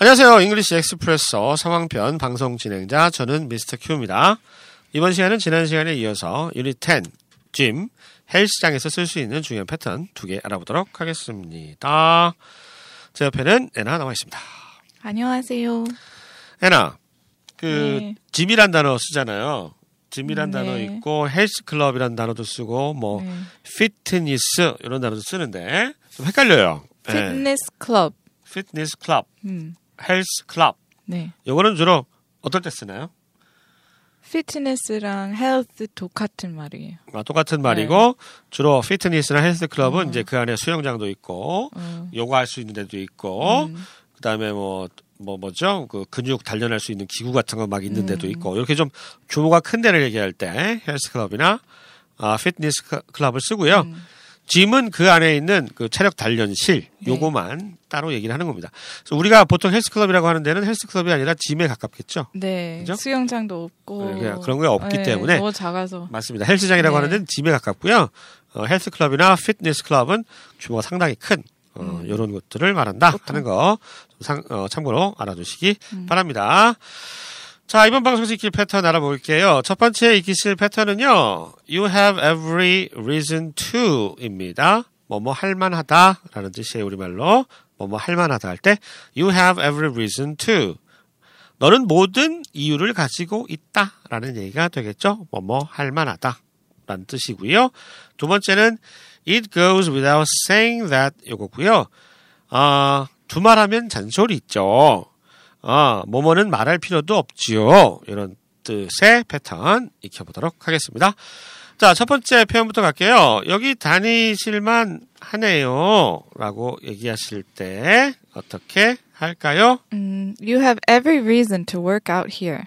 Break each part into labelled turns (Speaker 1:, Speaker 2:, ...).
Speaker 1: 안녕하세요. English Expresso 상황편 방송 진행자 저는 Mr. Q입니다. 이번 시간은 지난 시간에 이어서 유닛 10, gym, 헬스장에서 쓸 수 있는 중요한 패턴 두 개 알아보도록 하겠습니다. 제 옆에는 애나 나와 있습니다.
Speaker 2: 안녕하세요.
Speaker 1: 애나, 그
Speaker 2: 네.
Speaker 1: gym이란 단어 쓰잖아요. gym이란
Speaker 2: 네.
Speaker 1: 단어 있고 헬스 클럽이란 단어도 쓰고 뭐
Speaker 2: 네.
Speaker 1: 피트니스 이런 단어도 쓰는데 좀 헷갈려요. 네.
Speaker 2: 피트니스 클럽.
Speaker 1: 피트니스 클럽,
Speaker 2: 음.
Speaker 1: 헬스 클럽.
Speaker 2: 네.
Speaker 1: 요거는 주로 어떨 때 쓰나요?
Speaker 2: 피트니스랑 헬스 똑같은 말이에요.
Speaker 1: 아, 똑같은 말이고
Speaker 2: 네.
Speaker 1: 주로 피트니스나 헬스 클럽은 이제 그 안에 수영장도 있고
Speaker 2: 어.
Speaker 1: 요가 할 수 있는 데도 있고
Speaker 2: 음.
Speaker 1: 그다음에 뭐뭐 뭐죠? 그 근육 단련할 수 있는 기구 같은 거 막 있는 데도
Speaker 2: 음.
Speaker 1: 있고 이렇게 좀 규모가 큰 데를 얘기할 때 헬스 클럽이나 아, 피트니스 클- 클럽을 쓰고요.
Speaker 2: 음.
Speaker 1: gym은 그 안에 있는 그 체력 단련실
Speaker 2: 네.
Speaker 1: 요거만 따로 얘기를 하는 겁니다. 그래서 우리가 보통 헬스 클럽이라고 하는 데는 헬스 클럽이 아니라 gym에 가깝겠죠.
Speaker 2: 네.
Speaker 1: 그죠?
Speaker 2: 수영장도 없고.
Speaker 1: 네, 그런 게 없기
Speaker 2: 네,
Speaker 1: 때문에
Speaker 2: 너무 작아서.
Speaker 1: 맞습니다. 헬스장이라고
Speaker 2: 네.
Speaker 1: 하는 데는 gym에 가깝고요. 어, 헬스 클럽이나 피트니스 클럽은 규모가 상당히 큰 어,
Speaker 2: 음.
Speaker 1: 이런 것들을 말한다. 하는 거좀 상- 어, 참고로 알아두시기
Speaker 2: 음.
Speaker 1: 바랍니다. 자 이번 방송에서 익힐 패턴 알아볼게요. 첫 번째 익히실 패턴은요. You have every reason to입니다. 뭐뭐 할만하다 라는 뜻이에요 우리말로. 뭐뭐 할만하다 할 때 You have every reason to. 너는 모든 이유를 가지고 있다 라는 얘기가 되겠죠. 뭐뭐 할만하다 라는 뜻이고요. 두 번째는 It goes without saying that 요거고요. 아, 두말하면 잔소리 있죠. 아, 뭐뭐는 말할 필요도 없지요. 이런 뜻의 패턴 익혀보도록 하겠습니다. 자, 첫 번째 표현부터 갈게요. 여기 다니실만 하네요. 라고 얘기하실 때 어떻게 할까요?
Speaker 2: 음, you have every reason to work out here.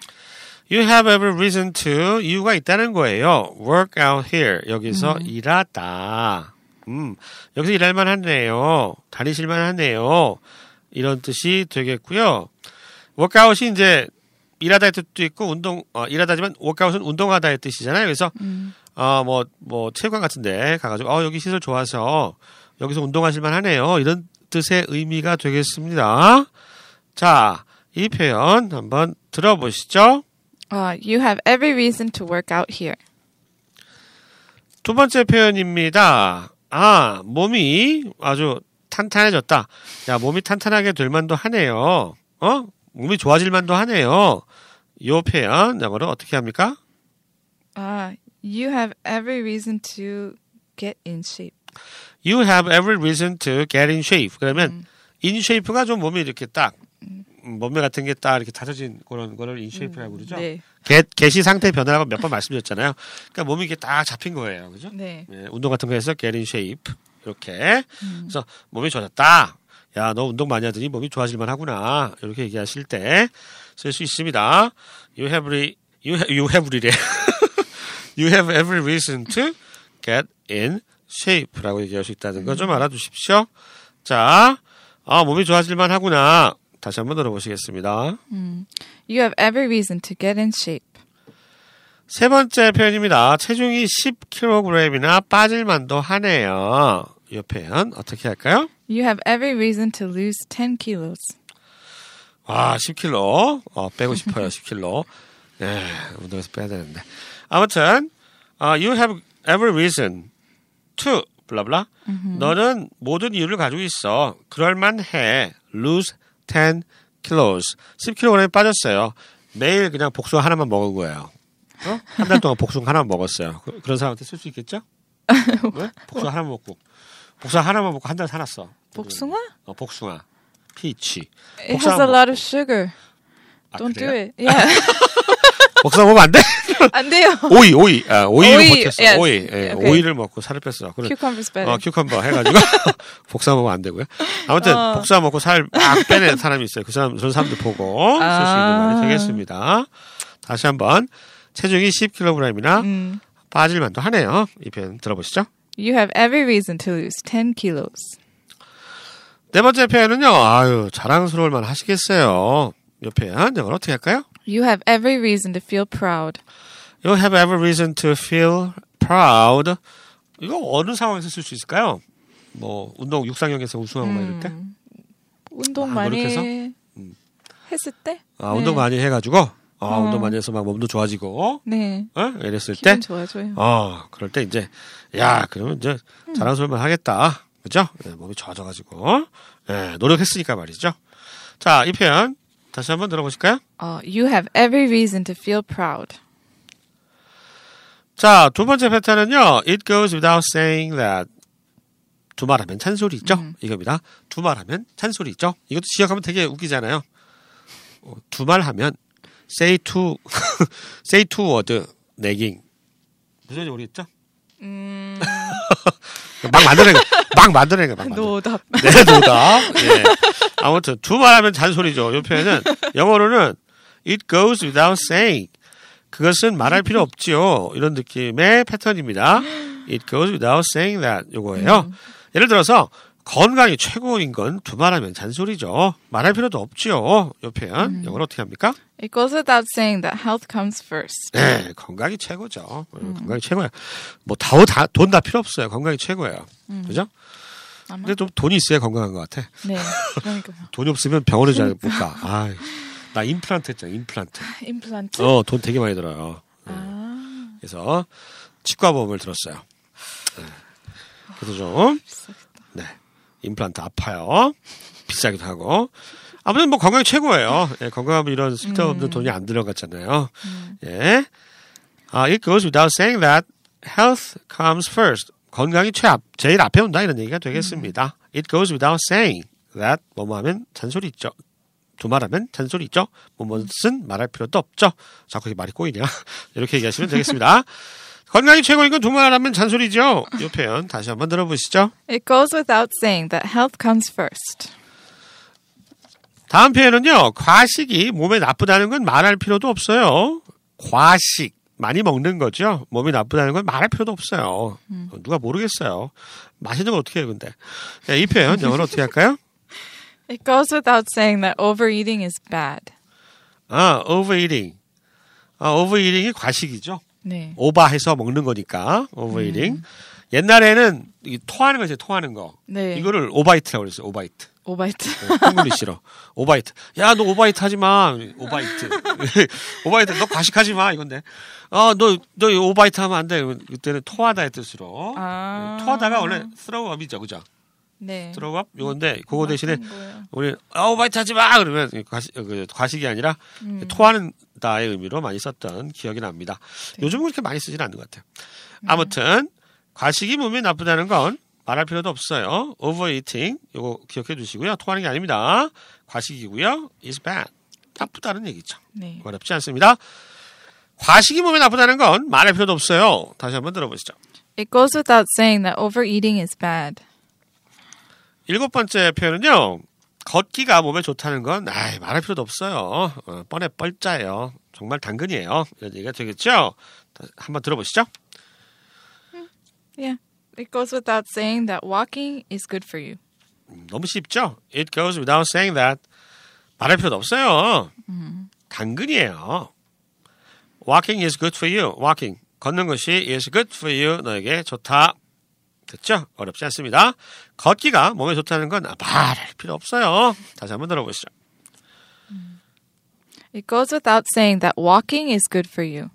Speaker 1: You have every reason to 이유가 있다는 거예요. Work out here 여기서 일하다. 음 여기서 일할 만 하네요. 다니실 만 하네요. 이런 뜻이 되겠고요. Workout이 이제 일하다의 뜻도 있고 운동 어, 일하다지만 workout은 운동하다의 뜻이잖아요. 그래서
Speaker 2: 음.
Speaker 1: 어뭐 뭐 체육관 같은데 가가지고 어 여기 시설 좋아서 여기서 운동하실만 하네요. 이런 뜻의 의미가 되겠습니다. 자, 이 표현 한번 들어보시죠.
Speaker 2: 아, you have every reason to work out here.
Speaker 1: 두 번째 표현입니다. 아, 몸이 아주 탄탄해졌다. 야, 몸이 탄탄하게 될 만도 하네요. 어? 몸이 좋아질 만도 하네요. 요 표현 영어로 어떻게 합니까?
Speaker 2: 아, you have every reason to get in shape.
Speaker 1: You have every reason to get in shape. 그러면
Speaker 2: 음.
Speaker 1: in shape가 좀 몸이 이렇게 딱 음, 몸매 같은 게 딱 이렇게 다져진 그런 거를 in shape라고 그러죠.
Speaker 2: 네.
Speaker 1: 개, 개시 상태 변화라고 몇 번 말씀드렸잖아요. 그러니까 몸이 이렇게 딱 잡힌 거예요. 그죠?
Speaker 2: 네.
Speaker 1: 예, 운동 같은 거 해서 get in shape. 이렇게.
Speaker 2: 음.
Speaker 1: 그래서 몸이 좋아졌다. 야, 너 운동 많이 하더니 몸이 좋아질만 하구나. 이렇게 얘기하실 때 쓸 수 있습니다. You have every, you have, you have every, you have every reason to get in shape라고 얘기할 수 있다는 거 좀 알아두십시오. 자, 아, 몸이 좋아질만 하구나. 다시 한번 들어보시겠습니다.
Speaker 2: You have every reason to get in shape.
Speaker 1: 세 번째 표현입니다. 체중이 10kg이나 빠질 만도 하네요. 이 표현 어떻게 할까요?
Speaker 2: You have every reason to lose 10 kilos.
Speaker 1: 아, 10kg. 어, 빼고 싶어요, 10kg. 네, 운동에서 빼야 되는데. 아무튼, 어, you have every reason to, 블라블라. 너는 모든 이유를 가지고 있어. 그럴만해. lose 10 kilos. 10kg이 빠졌어요. 매일 그냥 복숭아 하나만 먹은 거예요. 어? 한 달 동안 복숭아 하나만 먹었어요. 그, 런 사람한테 쓸 수 있겠죠? 왜? 복숭아 하나만 먹고. 복숭아 하나만 먹고 한 달 살았어.
Speaker 2: 복숭아?
Speaker 1: 어, 복숭아. 피치.
Speaker 2: It has a lot of sugar.
Speaker 1: 아,
Speaker 2: Don't do
Speaker 1: 그래요?
Speaker 2: it. Yeah.
Speaker 1: 복숭아 먹으면 안 돼?
Speaker 2: 안 돼요.
Speaker 1: 오이, 오이. 아, 오이를
Speaker 2: 오이,
Speaker 1: 못했어.
Speaker 2: yes.
Speaker 1: 오이. 예,
Speaker 2: Okay.
Speaker 1: 오이를 먹고 살을 뺐어. 그래.
Speaker 2: Cucumber's better.
Speaker 1: 어, 큐컴버 해가지고. 복숭아 먹으면 안 되고요. 아무튼,
Speaker 2: 어.
Speaker 1: 복숭아 먹고 살 막 빼낸 사람이 있어요. 그 사람, 그런 사람들 보고
Speaker 2: 아.
Speaker 1: 말이 되겠습니다. 다시 한 번. 체중이 10kg이나
Speaker 2: 음.
Speaker 1: 빠질 만도 하네요. 이 표현 들어보시죠.
Speaker 2: You have every reason to lose 10 kilos.
Speaker 1: 네 번째 표현은요. 아유, 자랑스러울 만 하시겠어요. 이 표현, 영어로 어떻게 할까요?
Speaker 2: You have every reason to feel proud.
Speaker 1: You have every reason to feel proud. 이거 어느 상황에서 쓸 수 있을까요? 뭐 운동 육상형에서 우승하고 막 이럴 때?
Speaker 2: 운동
Speaker 1: 아,
Speaker 2: 많이
Speaker 1: 노력해서?
Speaker 2: 해. 했을 때?
Speaker 1: 아,
Speaker 2: 네.
Speaker 1: 운동 많이 해가지고, 아,
Speaker 2: 어.
Speaker 1: 운동 많이 해서 막 몸도 좋아지고,
Speaker 2: 네.
Speaker 1: 어? 이랬을 때,
Speaker 2: 기분 좋아져요.
Speaker 1: 어, 그럴 때 이제, 야, 그러면 이제 자랑스러울만 하겠다. 그죠? 예, 몸이 좋아져가지고, 예, 노력했으니까 말이죠. 자, 이 표현 다시 한번 들어보실까요?
Speaker 2: 어, you have every reason to feel proud.
Speaker 1: 자, 두 번째 패턴은요. It goes without saying that. 두말하면 잔소리죠. 이겁니다. 두말하면 잔소리죠. 이것도 지역하면 되게 웃기잖아요. 어, 두말하면 say two say two word 내깅 무슨 말인지 모르겠죠?
Speaker 2: 음,
Speaker 1: 막 만드는 거, 막 만드는 거, 막 만드는 거.
Speaker 2: 노답.
Speaker 1: 네, 노다. 예. 아무튼 두 말하면 잔소리죠. 이 표현은 영어로는 it goes without saying. 그것은 말할 필요 없지요. 이런 느낌의 패턴입니다. It goes without saying that. 요거예요. 예를 들어서 건강이 최고인 건 두말하면 잔소리죠. 말할 필요도 없지요. 이 표현 영어로 어떻게 합니까?
Speaker 2: It goes without saying that health comes first.
Speaker 1: 네, 건강이 최고죠. 어, 건강이 최고예요. 뭐다돈 다 필요 없어요. 건강이 최고예요. 그죠?
Speaker 2: 아마.
Speaker 1: 근데 좀 돈이 있어야 건강한 것 같아.
Speaker 2: 네. 그러니까
Speaker 1: 돈이 없으면 병원에 잘 못 가. 아, 나 임플란트 했잖아. 임플란트.
Speaker 2: 임플란트.
Speaker 1: 어, 돈 되게 많이 들어요.
Speaker 2: 아,
Speaker 1: 그래서 치과 보험을 들었어요. 네. 그래서 좀 네, 임플란트 아파요. 비싸기도 하고. 아무튼 뭐 건강이 최고예요. 예, 건강하면 이런 쓸데없는 돈이 안 들어갔잖아요. 예. 아, it goes without saying that health comes first. 건강이 최앞, 제일 앞에 온다 이런 얘기가 되겠습니다. It goes without saying that 뭐뭐 하면 잔소리 있죠. 두말하면 잔소리 있죠. 뭐뭐는 말할 필요도 없죠. 자꾸 이게 말이 꼬이냐. 이렇게 얘기하시면 되겠습니다. 건강이 최고인 건 두말하면 잔소리죠. 이 표현 다시 한번 들어보시죠.
Speaker 2: it goes without saying that health comes first.
Speaker 1: 다음 표현은요. 과식이 몸에 나쁘다는 건 말할 필요도 없어요. 과식. 많이 먹는 거죠. 몸이 나쁘다는 건 말할 필요도 없어요. 어, 누가 모르겠어요. 맛있는 걸 어떻게 해요, 근데. 네, 이 표현 영어로 어떻게 할까요?
Speaker 2: It goes without saying that overeating is bad.
Speaker 1: 아, overeating. 아, overeating이 과식이죠.
Speaker 2: 네.
Speaker 1: 오바해서 먹는 거니까, overeating. 옛날에는 이 토하는 거 있어요, 토하는 거.
Speaker 2: 네.
Speaker 1: 이거를 오바이트라고 그랬어요, 오바이트.
Speaker 2: 오바이트.
Speaker 1: English로 오바이트. 야, 너 오바이트 하지 마. 오바이트. 오바이트. 너 과식하지 마. 이건데. 어, 너, 너 오바이트 하면 안 돼. 그때는 토하다의 뜻으로.
Speaker 2: 아.
Speaker 1: 네, 토하다가 원래 up이죠. 그죠?
Speaker 2: 네.
Speaker 1: up? 요건데, 그거 대신에
Speaker 2: 뭐예요?
Speaker 1: 우리, 아, 오바이트 하지 마! 그러면 과식, 그, 과식이 아니라 토하는 다의 의미로 많이 썼던 기억이 납니다. 요즘은 그렇게 많이 쓰지는 않는 것 같아요. 아무튼, 과식이 몸에 나쁘다는 건 말할 필요도 없어요. overeating 요거 기억해 두시고요. 토하는 게 아닙니다. 과식이고요. is bad. 나쁘다는 얘기죠.
Speaker 2: 네.
Speaker 1: 어렵지 않습니다. 과식이 몸에 나쁘다는 건 말할 필요도 없어요. 다시 한번 들어보시죠.
Speaker 2: It goes without saying that overeating is bad.
Speaker 1: 일곱 번째 표현은요. 걷기가 몸에 좋다는 건 아이, 말할 필요도 없어요. 어, 뻔해 뻘짜예요. 정말 당근이에요. 이런 얘기가 되겠죠. 다- 한번 들어보시죠.
Speaker 2: Yeah. It goes without saying that walking is good for you.
Speaker 1: 음, 너무 쉽죠? It goes without saying that. 말할 필요도 없어요. 당근이에요. Walking is good for you. Walking. 걷는 것이 is good for you. 너에게 좋다. 됐죠? 어렵지 않습니다. 걷기가 몸에 좋다는 건 말할 필요 없어요. 다시 한번 들어보시죠.
Speaker 2: It goes without saying that walking is good for you.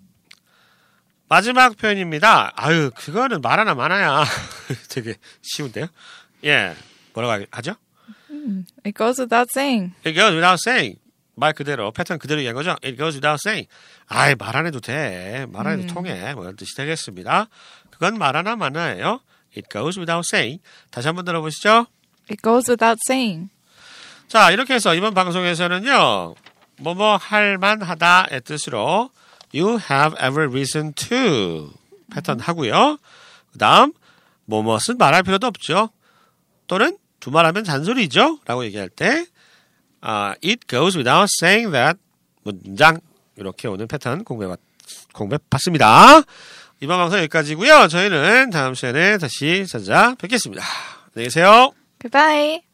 Speaker 1: 마지막 표현입니다. 아유, 그거는 말 하나 많아야 되게 쉬운데요? 예. 뭐라고 하죠?
Speaker 2: It goes without saying.
Speaker 1: It goes without saying. 말 그대로, 패턴 그대로 얘기한 거죠? It goes without saying. 아이, 말 안 해도 돼. 말 안 해도 통해. 뭐 이런 뜻이 되겠습니다. 그건 말 하나 많아요. It goes without saying. 다시 한번 들어보시죠.
Speaker 2: It goes without saying.
Speaker 1: 자, 이렇게 해서 이번 방송에서는요, 뭐뭐 할 만하다의 뜻으로 you have every reason to 패턴 하고요. 그 다음, 뭐뭐은 말할 필요도 없죠. 또는 두말하면 잔소리죠. 라고 얘기할 때, 아, it goes without saying that 문장 이렇게 오는 패턴 공부해 공부해 봤습니다. 이번 방송 여기까지고요. 저희는 다음 시간에 다시 찾아뵙겠습니다. 안녕히 계세요.
Speaker 2: Goodbye.